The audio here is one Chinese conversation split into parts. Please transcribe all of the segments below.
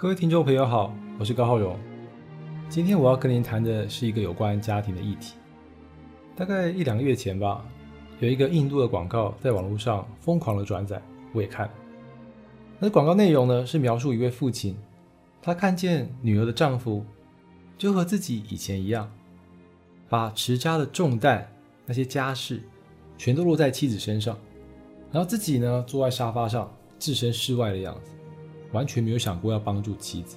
各位听众朋友好，我是高浩荣。今天我要跟您谈的是一个有关家庭的议题。大概一两个月前吧，有一个印度的广告在网络上疯狂的转载，我也看了。那广告内容呢是描述一位父亲，他看见女儿的丈夫就和自己以前一样，把持家的重担、那些家事全都落在妻子身上，然后自己呢坐在沙发上置身事外的样子。完全没有想过要帮助妻子，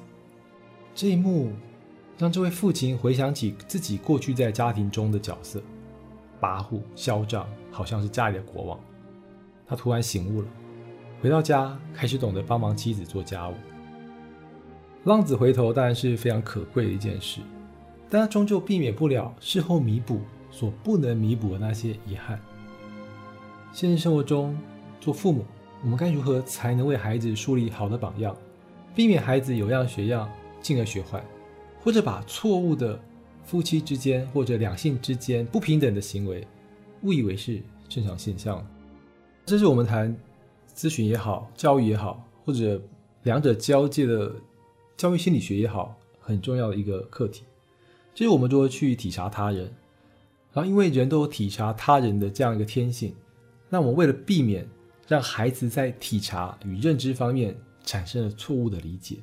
这一幕让这位父亲回想起自己过去在家庭中的角色，跋扈嚣张，好像是家里的国王。他突然醒悟了，回到家开始懂得帮忙妻子做家务。浪子回头当然是非常可贵的一件事，但他终究避免不了事后弥补所不能弥补的那些遗憾。现实生活中，做父母。我们该如何才能为孩子树立好的榜样，避免孩子有样学样，进而学坏，或者把错误的夫妻之间或者两性之间不平等的行为误以为是正常现象？这是我们谈咨询也好，教育也好，或者两者交界的教育心理学也好，很重要的一个课题，就是我们如何去体察他人。然后，因为人都有体察他人的这样一个天性，那我们为了避免。让孩子在体察与认知方面产生了错误的理解，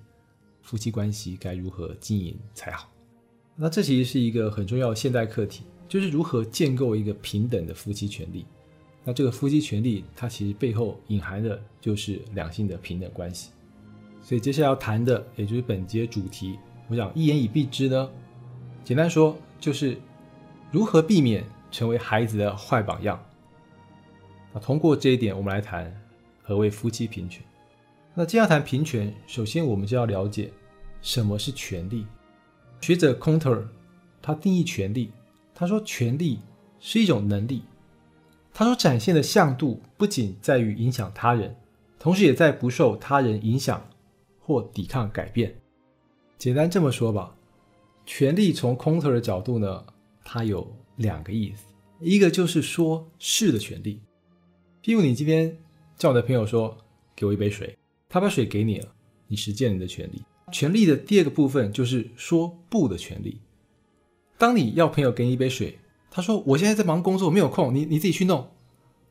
夫妻关系该如何经营才好？那这其实是一个很重要的现代课题，就是如何建构一个平等的夫妻权利。那这个夫妻权利，它其实背后隐含的就是两性的平等关系。所以接下来要谈的，也就是本节主题，我想一言以蔽之呢。简单说，就是如何避免成为孩子的坏榜样。那通过这一点，我们来谈何为夫妻平权。那既要谈平权，首先我们就要了解什么是权利。学者 Conter 他定义权利，他说权利是一种能力，他所展现的向度不仅在于影响他人，同时也在不受他人影响或抵抗改变。简单这么说吧，权利从 Conter 的角度呢，它有两个意思，一个就是说是的权利。譬如你今天叫我的朋友说：“给我一杯水。”他把水给你了，你实践你的权利。权利的第二个部分就是说不的权利。当你要朋友给你一杯水，他说：“我现在在忙工作，没有空，你你自己去弄。”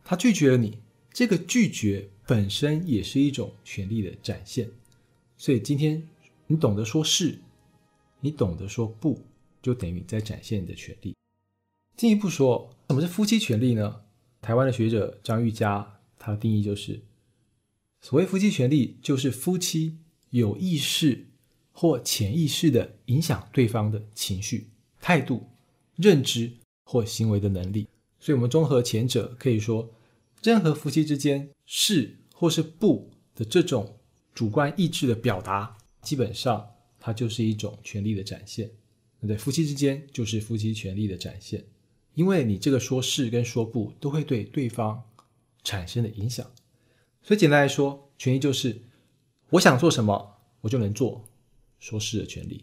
他拒绝了你，这个拒绝本身也是一种权利的展现。所以今天你懂得说是，你懂得说不，就等于在展现你的权利。进一步说，什么是夫妻权利呢？台湾的学者张玉佳，他的定义就是：所谓夫妻权利，就是夫妻有意识或潜意识的影响对方的情绪、态度、认知或行为的能力。所以，我们综合前者，可以说，任何夫妻之间是或是不的这种主观意志的表达，基本上它就是一种权利的展现。那在夫妻之间，就是夫妻权利的展现。因为你这个说是跟说不都会对对方产生的影响，所以简单来说，权利就是我想做什么我就能做，说是的权利；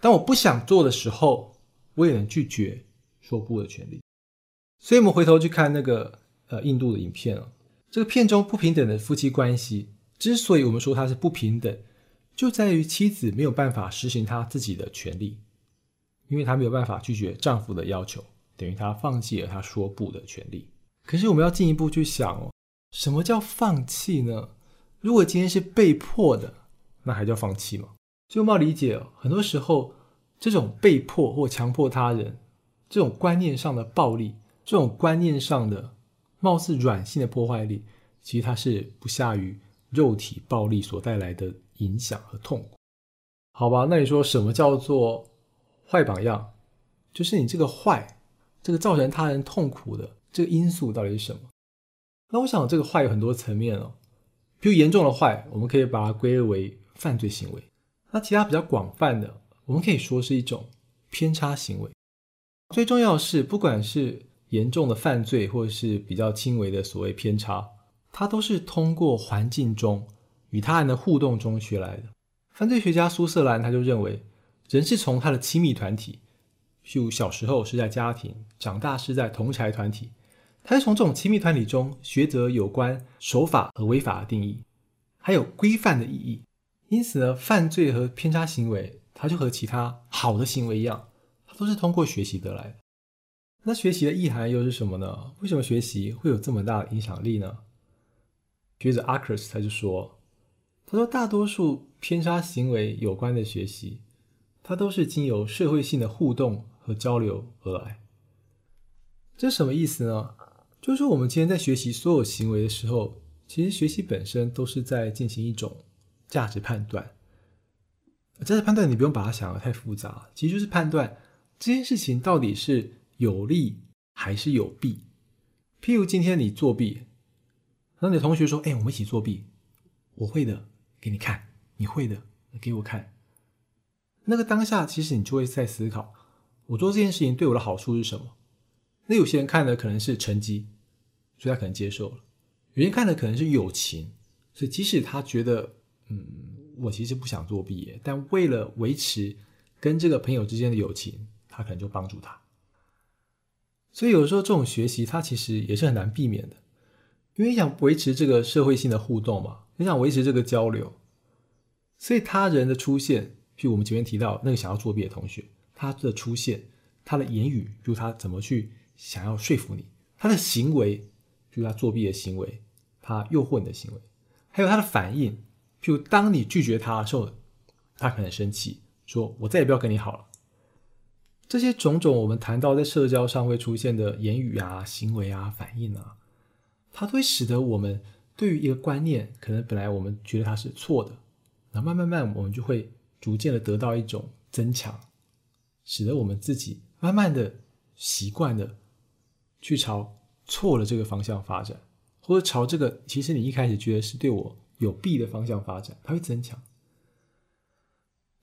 当我不想做的时候，我也能拒绝说不的权利。所以，我们回头去看那个呃印度的影片啊，这个片中不平等的夫妻关系，之所以我们说它是不平等，就在于妻子没有办法实行她自己的权利，因为她没有办法拒绝丈夫的要求。等于他放弃了他说不的权利。可是我们要进一步去想哦，什么叫放弃呢？如果今天是被迫的，那还叫放弃吗？就要理解，很多时候这种被迫或强迫他人，这种观念上的暴力，这种观念上的貌似软性的破坏力，其实它是不下于肉体暴力所带来的影响和痛苦。好吧，那你说什么叫做坏榜样？就是你这个坏。这个造成他人痛苦的这个因素到底是什么？那我想这个坏有很多层面哦。比如严重的坏，我们可以把它归类为犯罪行为。那其他比较广泛的，我们可以说是一种偏差行为。最重要的是，不管是严重的犯罪，或者是比较轻微的所谓偏差，它都是通过环境中与他人的互动中学来的。犯罪学家苏瑟兰他就认为，人是从他的亲密团体。就小时候是在家庭，长大是在同柴团体，他是从这种亲密团体中学得有关守法和违法的定义，还有规范的意义，因此呢，犯罪和偏差行为，它就和其他好的行为一样，它都是通过学习得来的。那学习的意涵又是什么呢？为什么学习会有这么大的影响力呢？学者阿克斯他就说：“他说大多数偏差行为有关的学习，它都是经由社会性的互动和交流而来。这什么意思呢？就是说我们今天在学习所有行为的时候，其实学习本身都是在进行一种价值判断。价值判断你不用把它想的太复杂，其实就是判断这件事情到底是有利还是有弊。譬如今天你作弊。”那你的同学说：“哎，我们一起作弊，我会的，给你看；你会的，给我看。”那个当下，其实你就会在思考：我做这件事情对我的好处是什么？那有些人看的可能是成绩，所以他可能接受了；有些人看的可能是友情，所以即使他觉得，嗯，我其实不想作弊，但为了维持跟这个朋友之间的友情，他可能就帮助他。所以有时候这种学习，它其实也是很难避免的。因为你想维持这个社会性的互动嘛，你想维持这个交流，所以他人的出现，譬如我们前面提到那个想要作弊的同学，他的出现，他的言语，就他怎么去想要说服你，他的行为，就是他作弊的行为，他诱惑你的行为，还有他的反应，譬如当你拒绝他的时候，他可能生气，说我再也不要跟你好了。这些种种我们谈到在社交上会出现的言语啊、行为啊、反应啊。它都会使得我们对于一个观念，可能本来我们觉得它是错的，然后慢慢慢，我们就会逐渐的得到一种增强，使得我们自己慢慢的习惯的去朝错了这个方向发展，或者朝这个其实你一开始觉得是对我有弊的方向发展，它会增强。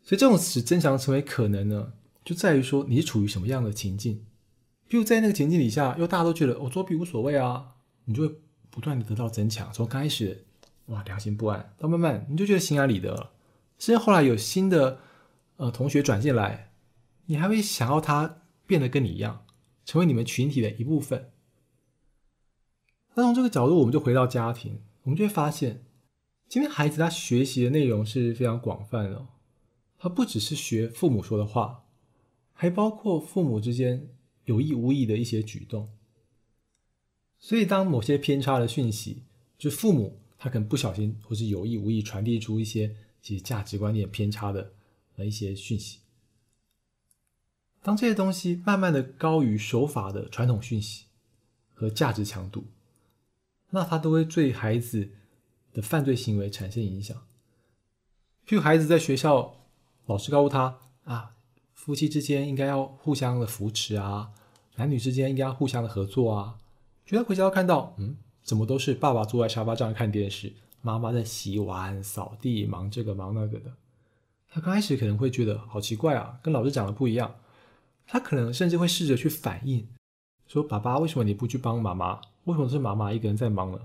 所以这种使增强成为可能呢，就在于说你是处于什么样的情境，比如在那个情境底下，又大家都觉得我作弊无所谓啊。你就会不断的得到增强，从刚开始哇良心不安，到慢慢你就觉得心安理得了。甚至后来有新的呃同学转进来，你还会想要他变得跟你一样，成为你们群体的一部分。那从这个角度，我们就回到家庭，我们就会发现，今天孩子他学习的内容是非常广泛的，他不只是学父母说的话，还包括父母之间有意无意的一些举动。所以，当某些偏差的讯息，就父母他可能不小心或是有意无意传递出一些其实价值观念偏差的呃一些讯息，当这些东西慢慢的高于守法的传统讯息和价值强度，那他都会对孩子的犯罪行为产生影响。譬如孩子在学校，老师告诉他啊，夫妻之间应该要互相的扶持啊，男女之间应该要互相的合作啊。觉得回家看到，嗯，怎么都是爸爸坐在沙发上看电视，妈妈在洗碗、扫地、忙这个忙那个的。他刚开始可能会觉得好奇怪啊，跟老师讲的不一样。他可能甚至会试着去反应，说：“爸爸，为什么你不去帮妈妈？为什么是妈妈一个人在忙呢？”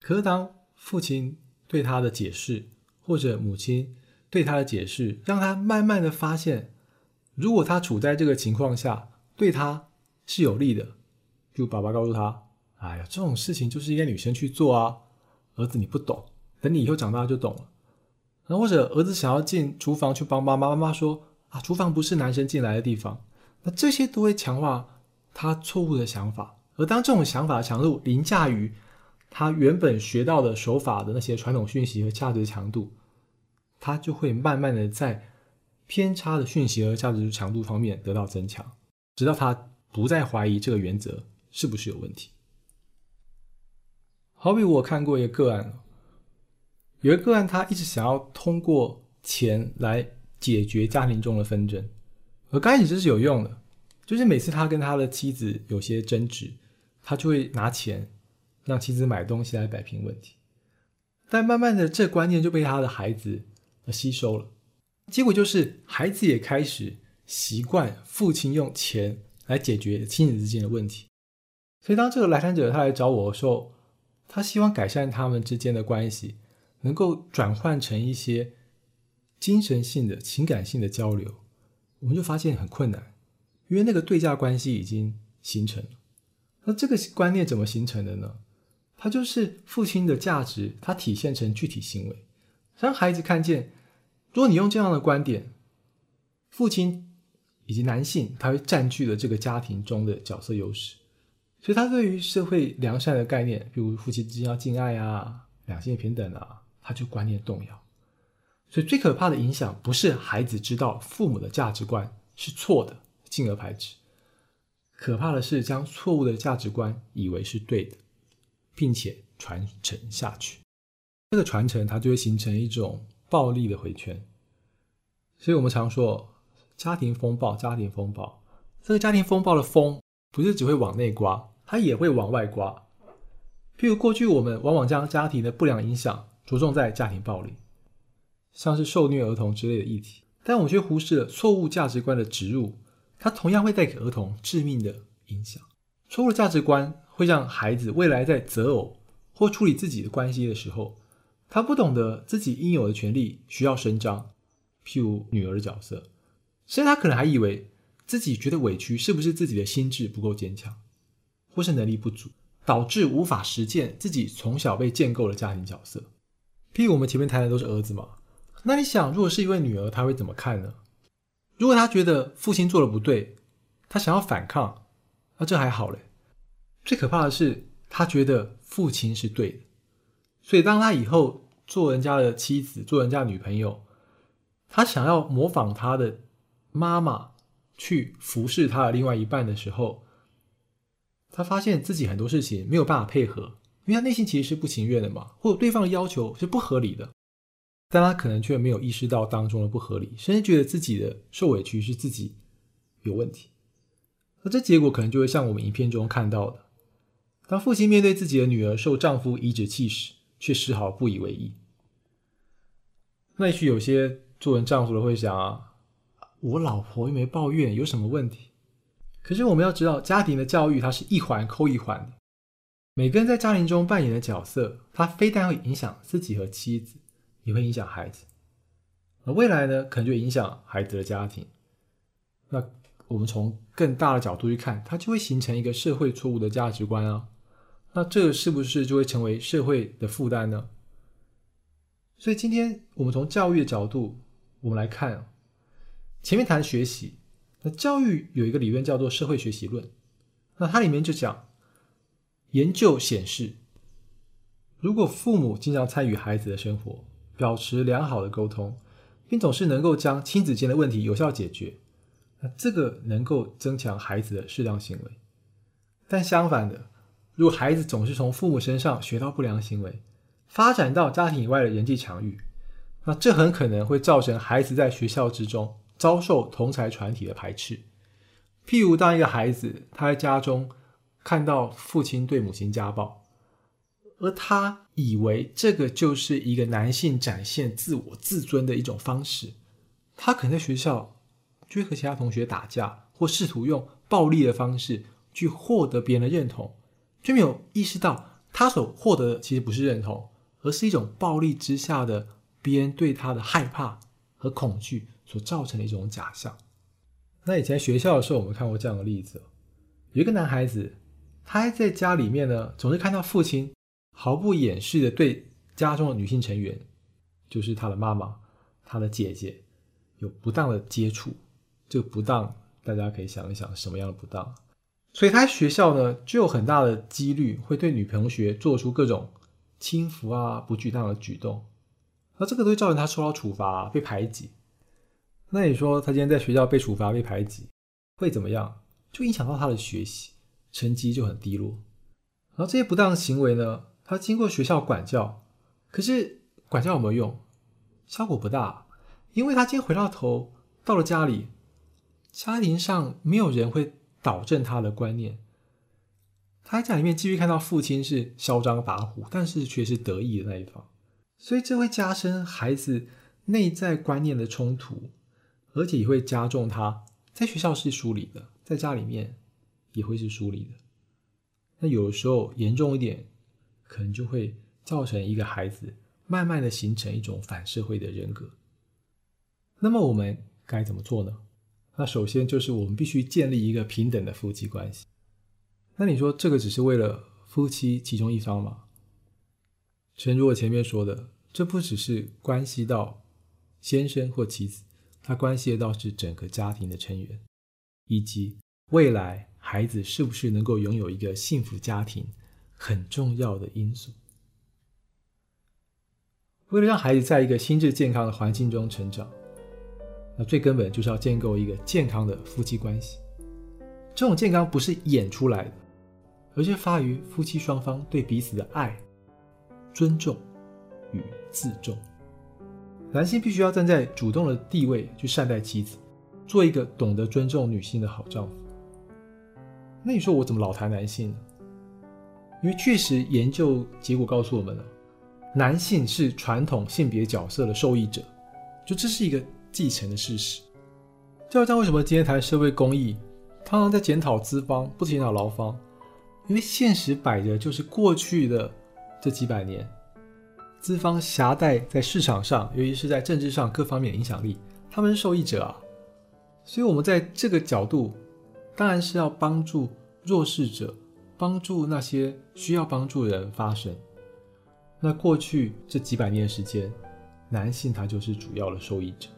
可是当父亲对他的解释，或者母亲对他的解释，让他慢慢的发现，如果他处在这个情况下，对他是有利的。就爸爸告诉他：“哎呀，这种事情就是应该女生去做啊，儿子你不懂，等你以后长大就懂了。”然后或者儿子想要进厨房去帮妈妈，妈妈说：“啊，厨房不是男生进来的地方。”那这些都会强化他错误的想法。而当这种想法强度凌驾于他原本学到的手法的那些传统讯息和价值强度，他就会慢慢的在偏差的讯息和价值强度方面得到增强，直到他不再怀疑这个原则。是不是有问题？好比我看过一个个案，有个个案，他一直想要通过钱来解决家庭中的纷争，而刚开始这是有用的，就是每次他跟他的妻子有些争执，他就会拿钱让妻子买东西来摆平问题。但慢慢的，这观念就被他的孩子吸收了，结果就是孩子也开始习惯父亲用钱来解决亲子之间的问题。所以，当这个来访者他来找我的时候，他希望改善他们之间的关系，能够转换成一些精神性的、情感性的交流，我们就发现很困难，因为那个对价关系已经形成了。那这个观念怎么形成的呢？它就是父亲的价值，它体现成具体行为，让孩子看见，如果你用这样的观点，父亲以及男性他会占据了这个家庭中的角色优势，所以他对于社会良善的概念，比如夫妻之间要敬爱啊、两性平等啊，他就观念动摇。所以最可怕的影响不是孩子知道父母的价值观是错的，进而排斥。可怕的是将错误的价值观以为是对的，并且传承下去。这个传承它就会形成一种暴力的回圈。所以我们常说家庭风暴，家庭风暴。这个家庭风暴的风不是只会往内刮，它也会往外刮。譬如过去我们往往将家庭的不良影响着重在家庭暴力，像是受虐儿童之类的议题，但我却忽视了错误价值观的植入。它同样会带给儿童致命的影响。错误的价值观会让孩子未来在择偶或处理自己的关系的时候，他不懂得自己应有的权利需要伸张。譬如女儿的角色，甚至他可能还以为自己觉得委屈，是不是自己的心智不够坚强，或是能力不足，导致无法实践自己从小被建构的家庭角色。譬如我们前面谈的都是儿子嘛，那你想，如果是一位女儿，她会怎么看呢？如果他觉得父亲做的不对，他想要反抗，那这还好嘞。最可怕的是，他觉得父亲是对的，所以当他以后做人家的妻子、做人家女朋友，他想要模仿他的妈妈去服侍他的另外一半的时候，他发现自己很多事情没有办法配合，因为他内心其实是不情愿的嘛，或者对方的要求是不合理的。但他可能却没有意识到当中的不合理，甚至觉得自己的受委屈是自己有问题。那这结果可能就会像我们影片中看到的：当父亲面对自己的女儿受丈夫颐指气使，却丝毫不以为意。那也许有些做人丈夫的会想啊，我老婆又没抱怨，有什么问题？可是我们要知道，家庭的教育它是一环扣一环的，每个人在家庭中扮演的角色，它非但会影响自己和妻子。也会影响孩子，那未来呢，可能就影响孩子的家庭。那我们从更大的角度去看，它就会形成一个社会错误的价值观啊。那这个是不是就会成为社会的负担呢？所以今天我们从教育的角度，我们来看，前面谈学习，那教育有一个理论叫做社会学习论，那它里面就讲，研究显示，如果父母经常参与孩子的生活，保持良好的沟通，并总是能够将亲子间的问题有效解决，那这个能够增强孩子的适当行为。但相反的，如果孩子总是从父母身上学到不良行为，发展到家庭以外的人际场域，那这很可能会造成孩子在学校之中遭受同才团体的排斥。譬如，当一个孩子他在家中看到父亲对母亲家暴。而他以为这个就是一个男性展现自我自尊的一种方式，他可能在学校就会和其他同学打架，或试图用暴力的方式去获得别人的认同，却没有意识到他所获得的其实不是认同，而是一种暴力之下的别人对他的害怕和恐惧所造成的一种假象。那以前学校的时候，我们看过这样的例子，有一个男孩子，他还在家里面呢，总是看到父亲。毫不掩饰的对家中的女性成员，就是他的妈妈、他的姐姐，有不当的接触。这个不当，大家可以想一想，什么样的不当？所以他学校呢，就有很大的几率会对女同学做出各种轻浮啊、不具当的举动。那这个都会造成他受到处罚、被排挤。那你说他今天在学校被处罚、被排挤，会怎么样？就影响到他的学习成绩就很低落。然后这些不当行为呢？他经过学校管教，可是管教有没有用？效果不大，因为他今天回到头到了家里，家庭上没有人会导正他的观念。他在家里面继续看到父亲是嚣张跋扈，但是却是得意的那一方，所以这会加深孩子内在观念的冲突，而且也会加重他在学校是疏离的，在家里面也会是疏离的。那有的时候严重一点。可能就会造成一个孩子慢慢的形成一种反社会的人格。那么我们该怎么做呢？那首先就是我们必须建立一个平等的夫妻关系。那你说这个只是为了夫妻其中一方吗？正如我前面说的，这不只是关系到先生或妻子，它关系到是整个家庭的成员，以及未来孩子是不是能够拥有一个幸福家庭很重要的因素。为了让孩子在一个心智健康的环境中成长，那最根本就是要建构一个健康的夫妻关系。这种健康不是演出来的，而是发于夫妻双方对彼此的爱、尊重与自重。男性必须要站在主动的地位去善待妻子，做一个懂得尊重女性的好丈夫。那你说我怎么老谈男性呢？因为确实研究结果告诉我们了。男性是传统性别角色的受益者，就这是一个继承的事实。就好像为什么今天谈社会公益，常常在检讨资方，不检讨劳方？因为现实摆着就是过去的这几百年，资方狭带在市场上，尤其是在政治上各方面影响力，他们是受益者啊。所以，我们在这个角度，当然是要帮助弱势者，帮助那些需要帮助的人发声。那过去这几百年时间，男性他就是主要的受益者。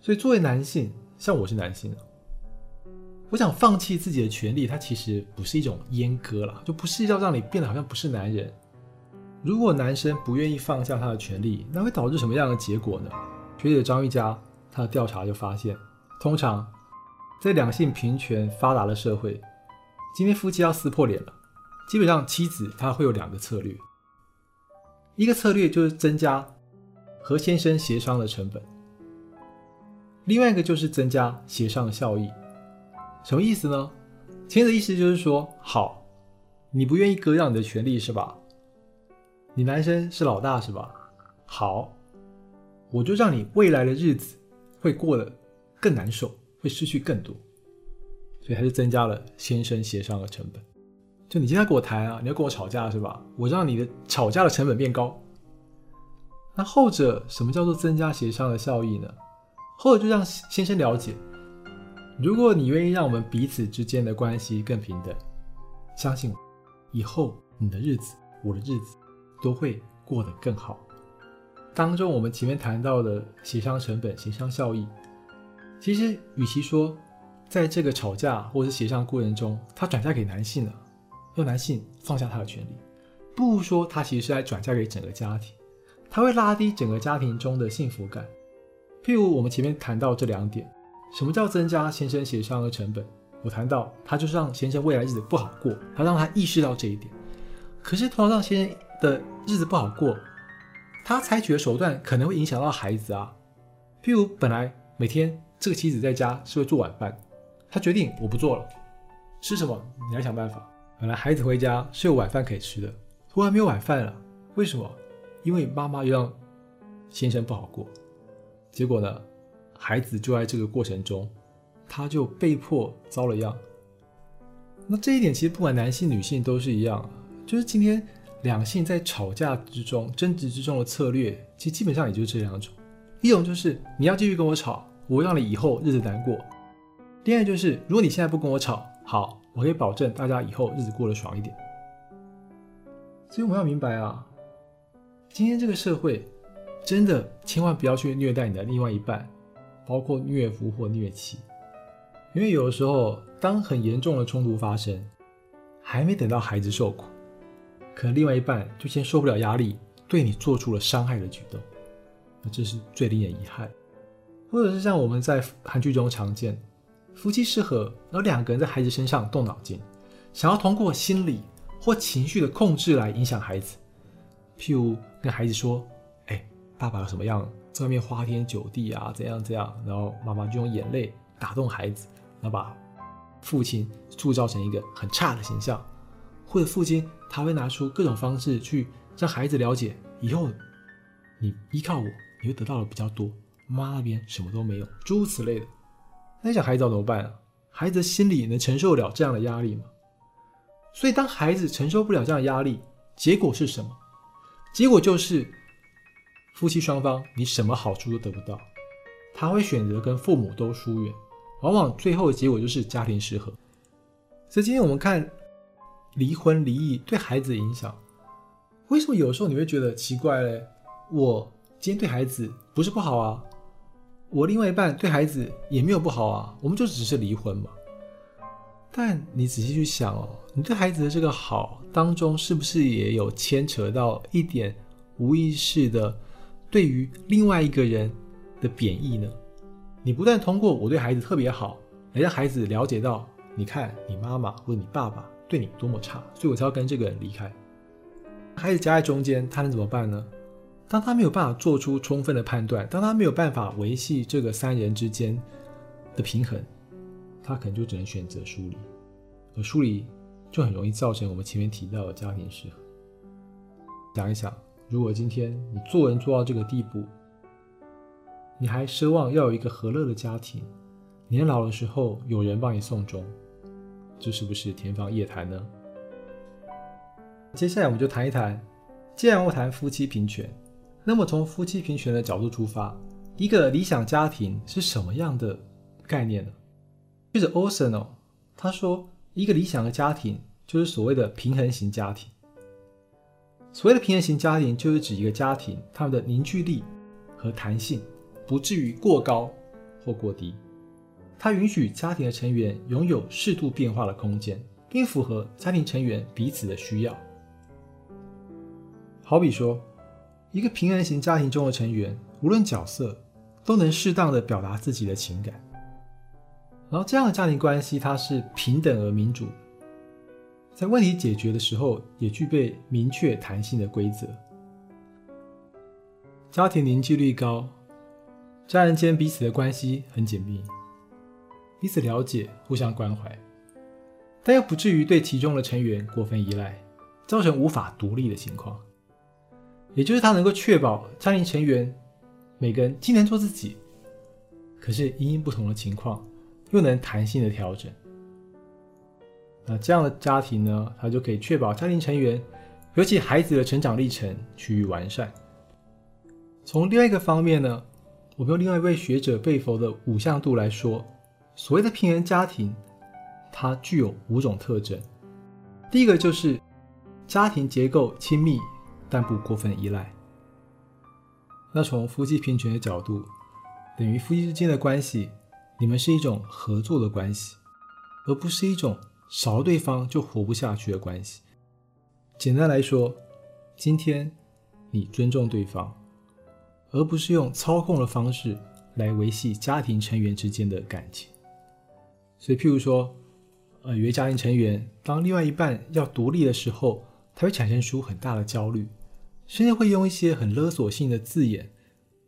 所以作为男性，像我是男性我想放弃自己的权利，它其实不是一种阉割了，就不是要让你变得好像不是男人。如果男生不愿意放下他的权利，那会导致什么样的结果呢？学者张玉佳他的调查就发现，通常在两性平权发达的社会，今天夫妻要撕破脸了，基本上妻子她会有两个策略。一个策略就是增加和先生协商的成本，另外一个就是增加协商的效益。什么意思呢？前的意思就是说，好，你不愿意割让你的权利是吧？你男生是老大是吧？好，我就让你未来的日子会过得更难受，会失去更多，所以还是增加了先生协商的成本。就你今天跟我谈啊，你要跟我吵架是吧？我让你的吵架的成本变高。那后者什么叫做增加协商的效益呢？后者就让先生了解，如果你愿意让我们彼此之间的关系更平等，相信我，以后你的日子，我的日子都会过得更好。当中我们前面谈到的协商成本、协商效益，其实与其说在这个吵架或者是协商过程中，他转嫁给男性了。让男性放下他的权利，不如说他其实是在转嫁给整个家庭，他会拉低整个家庭中的幸福感。譬如我们前面谈到这两点，什么叫增加先生协商的成本？我谈到他就是让先生未来日子不好过，他让他意识到这一点。可是同样让先生的日子不好过，他采取的手段可能会影响到孩子啊。譬如本来每天这个妻子在家是会做晚饭，他决定我不做了，吃什么你来想办法。本来孩子回家是有晚饭可以吃的，突然没有晚饭了，为什么？因为妈妈又让先生不好过，结果呢，孩子就在这个过程中，他就被迫遭了殃。那这一点其实不管男性女性都是一样，就是今天两性在吵架之中、争执之中的策略，其实基本上也就这两种：一种就是你要继续跟我吵，我让你以后日子难过；第二就是，如果你现在不跟我吵，好。我可以保证大家以后日子过得爽一点，所以我们要明白啊，今天这个社会真的千万不要去虐待你的另外一半，包括虐夫或虐妻，因为有的时候当很严重的冲突发生，还没等到孩子受苦，可能另外一半就先受不了压力，对你做出了伤害的举动，那这是最令人遗憾，或者是像我们在韩剧中常见。夫妻适合，然后两个人在孩子身上动脑筋，想要通过心理或情绪的控制来影响孩子。譬如跟孩子说：“哎，爸爸有什么样，在外面花天酒地啊，怎样怎样。”然后妈妈就用眼泪打动孩子，然后把父亲塑造成一个很差的形象。或者父亲他会拿出各种方式去让孩子了解，以后你依靠我，你会得到的比较多，妈那边什么都没有，诸如此类的。那你想孩子怎么办啊？孩子心里能承受了这样的压力吗？所以当孩子承受不了这样的压力，结果是什么？结果就是夫妻双方你什么好处都得不到，他会选择跟父母都疏远，往往最后的结果就是家庭失和。所以今天我们看离婚离异对孩子的影响，为什么有时候你会觉得奇怪嘞？我今天对孩子不是不好啊，我另外一半对孩子也没有不好啊，我们就只是离婚嘛。但你仔细去想哦，你对孩子的这个好当中，是不是也有牵扯到一点无意识的对于另外一个人的贬义呢？你不断通过我对孩子特别好，来让孩子了解到，你看你妈妈或者你爸爸对你多么差，所以我才要跟这个人离开。孩子夹在中间，他能怎么办呢？当他没有办法做出充分的判断，当他没有办法维系这个三人之间的平衡。他可能就只能选择疏离，而疏离就很容易造成我们前面提到的家庭失和。想一想，如果今天你做人做到这个地步，你还奢望要有一个和乐的家庭，年老的时候有人帮你送终，这是不是天方夜谭呢？接下来我们就谈一谈，既然我谈夫妻平权，那么从夫妻平权的角度出发，一个理想家庭是什么样的概念呢？就是 Olson 哦，他说一个理想的家庭就是所谓的平衡型家庭。所谓的平衡型家庭，就是指一个家庭他们的凝聚力和弹性不至于过高或过低，它允许家庭的成员拥有适度变化的空间，并符合家庭成员彼此的需要。好比说，一个平衡型家庭中的成员，无论角色，都能适当的表达自己的情感。然后这样的家庭关系，它是平等而民主，在问题解决的时候，也具备明确弹性的规则。家庭凝聚力高，家人间彼此的关系很紧密，彼此了解，互相关怀，但又不至于对其中的成员过分依赖，造成无法独立的情况。也就是他能够确保家庭成员每个人既能做自己，可是因应不同的情况。又能弹性的调整，那这样的家庭呢，它就可以确保家庭成员，尤其孩子的成长历程趋于完善。从另外一个方面呢，我们用另外一位学者贝佛的五项度来说，所谓的平衡家庭，它具有五种特征。第一个就是家庭结构亲密，但不过分依赖。那从夫妻平权的角度，等于夫妻之间的关系。你们是一种合作的关系，而不是一种少了对方就活不下去的关系。简单来说，今天你尊重对方，而不是用操控的方式来维系家庭成员之间的感情。所以，譬如说，呃，有些家庭成员当另外一半要独立的时候，他会产生出很大的焦虑，甚至会用一些很勒索性的字眼，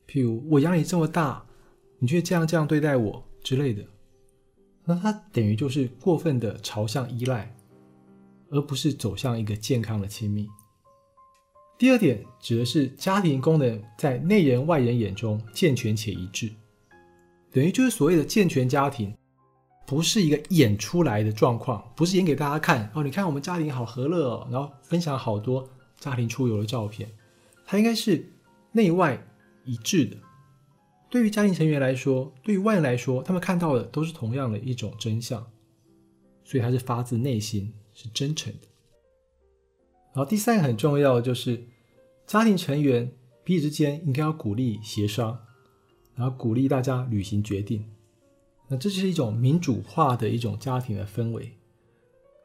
譬如“我养你这么大，你却这样这样对待我”。之类的，那它等于就是过分的朝向依赖，而不是走向一个健康的亲密。第二点指的是家庭功能在内人外人眼中健全且一致，等于就是所谓的健全家庭，不是一个演出来的状况，不是演给大家看哦。你看我们家庭好和乐哦，然后分享好多家庭出游的照片，它应该是内外一致的。对于家庭成员来说，对于外人来说，他们看到的都是同样的一种真相，所以它是发自内心，是真诚的。然后第三个很重要的就是，家庭成员彼此之间应该要鼓励协商，然后鼓励大家履行决定。那这就是一种民主化的一种家庭的氛围。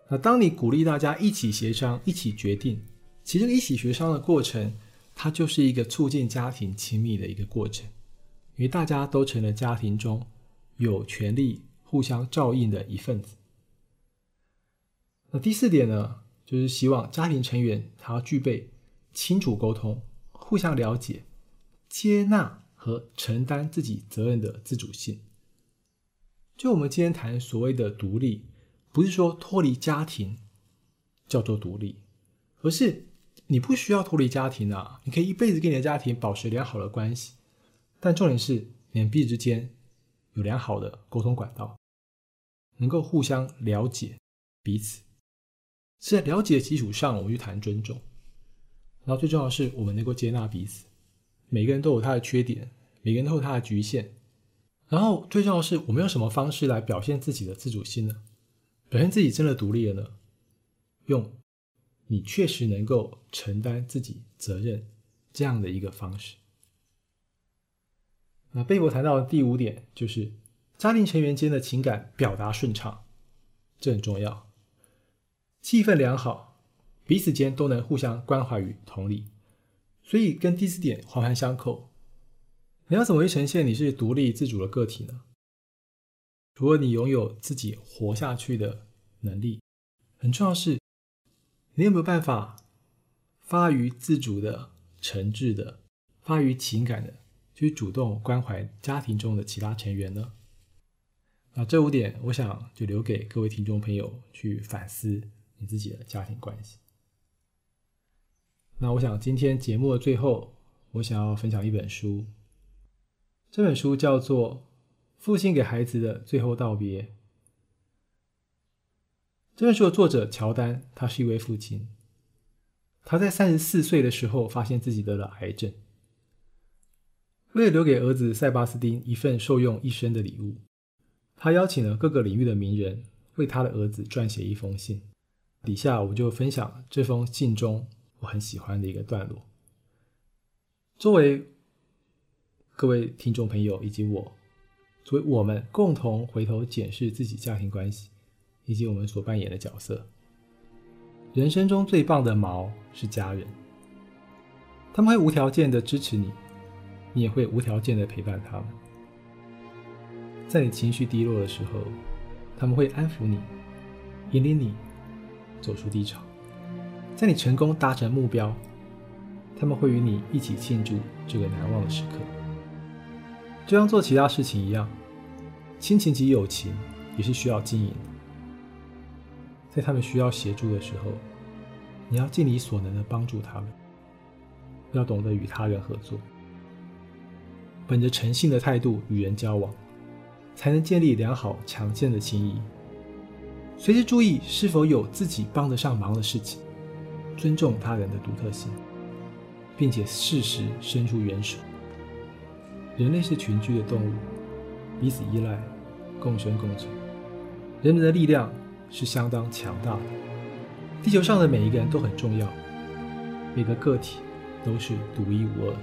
那当你鼓励大家一起协商、一起决定，其实一起协商的过程，它就是一个促进家庭亲密的一个过程。因为大家都成了家庭中有权利互相照应的一份子。那第四点呢，就是希望家庭成员他要具备清楚沟通、互相了解、接纳和承担自己责任的自主性。就我们今天谈所谓的独立，不是说脱离家庭叫做独立，而是你不需要脱离家庭啊，你可以一辈子跟你的家庭保持良好的关系。但重点是，你们彼此之间有良好的沟通管道，能够互相了解彼此。是在了解的基础上，我们去谈尊重。然后最重要的是，我们能够接纳彼此。每个人都有他的缺点，每个人都有他的局限。然后最重要的是，我们用什么方式来表现自己的自主性呢？表现自己真的独立了呢？用你确实能够承担自己责任。这样的一个方式。那贝博谈到的第五点就是家庭成员间的情感表达顺畅，这很重要。气氛良好，彼此间都能互相关怀与同理，所以跟第四点环环相扣。你要怎么去呈现你是独立自主的个体呢？除了你拥有自己活下去的能力，很重要是，你有没有办法发于自主的、诚挚的、发于情感的，去主动关怀家庭中的其他成员呢？那这五点，我想就留给各位听众朋友去反思你自己的家庭关系。那我想今天节目的最后，我想要分享一本书，这本书叫做。父亲给孩子的最后道别。这本书的作者乔丹，他是一位父亲。他在三十四岁的时候，发现自己得了癌症。为了留给儿子塞巴斯丁一份受用一生的礼物，他邀请了各个领域的名人为他的儿子撰写一封信。底下我就分享这封信中我很喜欢的一个段落，作为各位听众朋友以及我。所以我们共同回头检视自己家庭关系，以及我们所扮演的角色。人生中最棒的毛是家人，他们会无条件的支持你，你也会无条件的陪伴他们。在你情绪低落的时候，他们会安抚你，引领你走出低潮。在你成功达成目标，他们会与你一起庆祝这个难忘的时刻。就像做其他事情一样，亲情及友情也是需要经营的。在他们需要协助的时候，你要尽你所能的帮助他们。要懂得与他人合作，本着诚信的态度与人交往，才能建立良好强健的情谊。随时注意是否有自己帮得上忙的事情，尊重他人的独特性，并且适时伸出援手。人类是群居的动物，彼此依赖，共生共存。人们的力量是相当强大的。地球上的每一个人都很重要，每个个体都是独一无二的。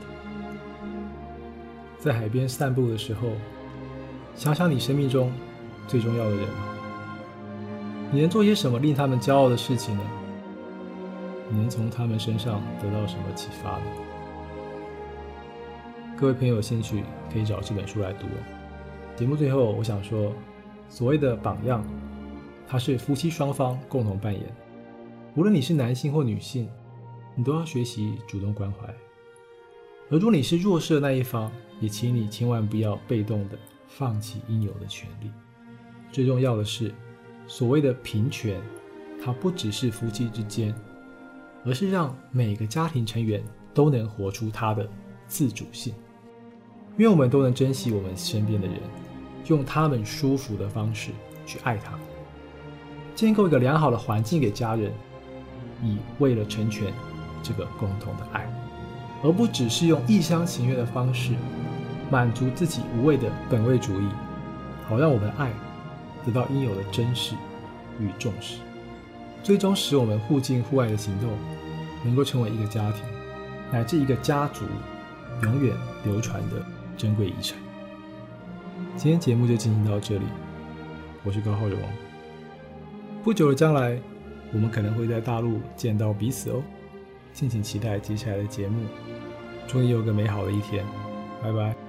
在海边散步的时候，想想你生命中最重要的人，你能做些什么令他们骄傲的事情呢？你能从他们身上得到什么启发呢？各位朋友有兴趣可以找这本书来读。节目最后，我想说，所谓的榜样，它是夫妻双方共同扮演。无论你是男性或女性，你都要学习主动关怀。而如果你是弱势的那一方，也请你千万不要被动的放弃应有的权利。最重要的是，所谓的平权，它不只是夫妻之间，而是让每个家庭成员都能活出他的自主性。愿我们都能珍惜我们身边的人，用他们舒服的方式去爱他们，建构一个良好的环境给家人，以为了成全这个共同的爱，而不只是用一厢情愿的方式满足自己无谓的本位主义，好让我们爱得到应有的珍视与重视，最终使我们互敬互爱的行动能够成为一个家庭乃至一个家族永远流传的。珍贵遗产。今天节目就进行到这里，我是高浩荣。不久的将来，我们可能会在大陆见到彼此哦，敬请期待接下来的节目。终于有个美好的一天，拜拜。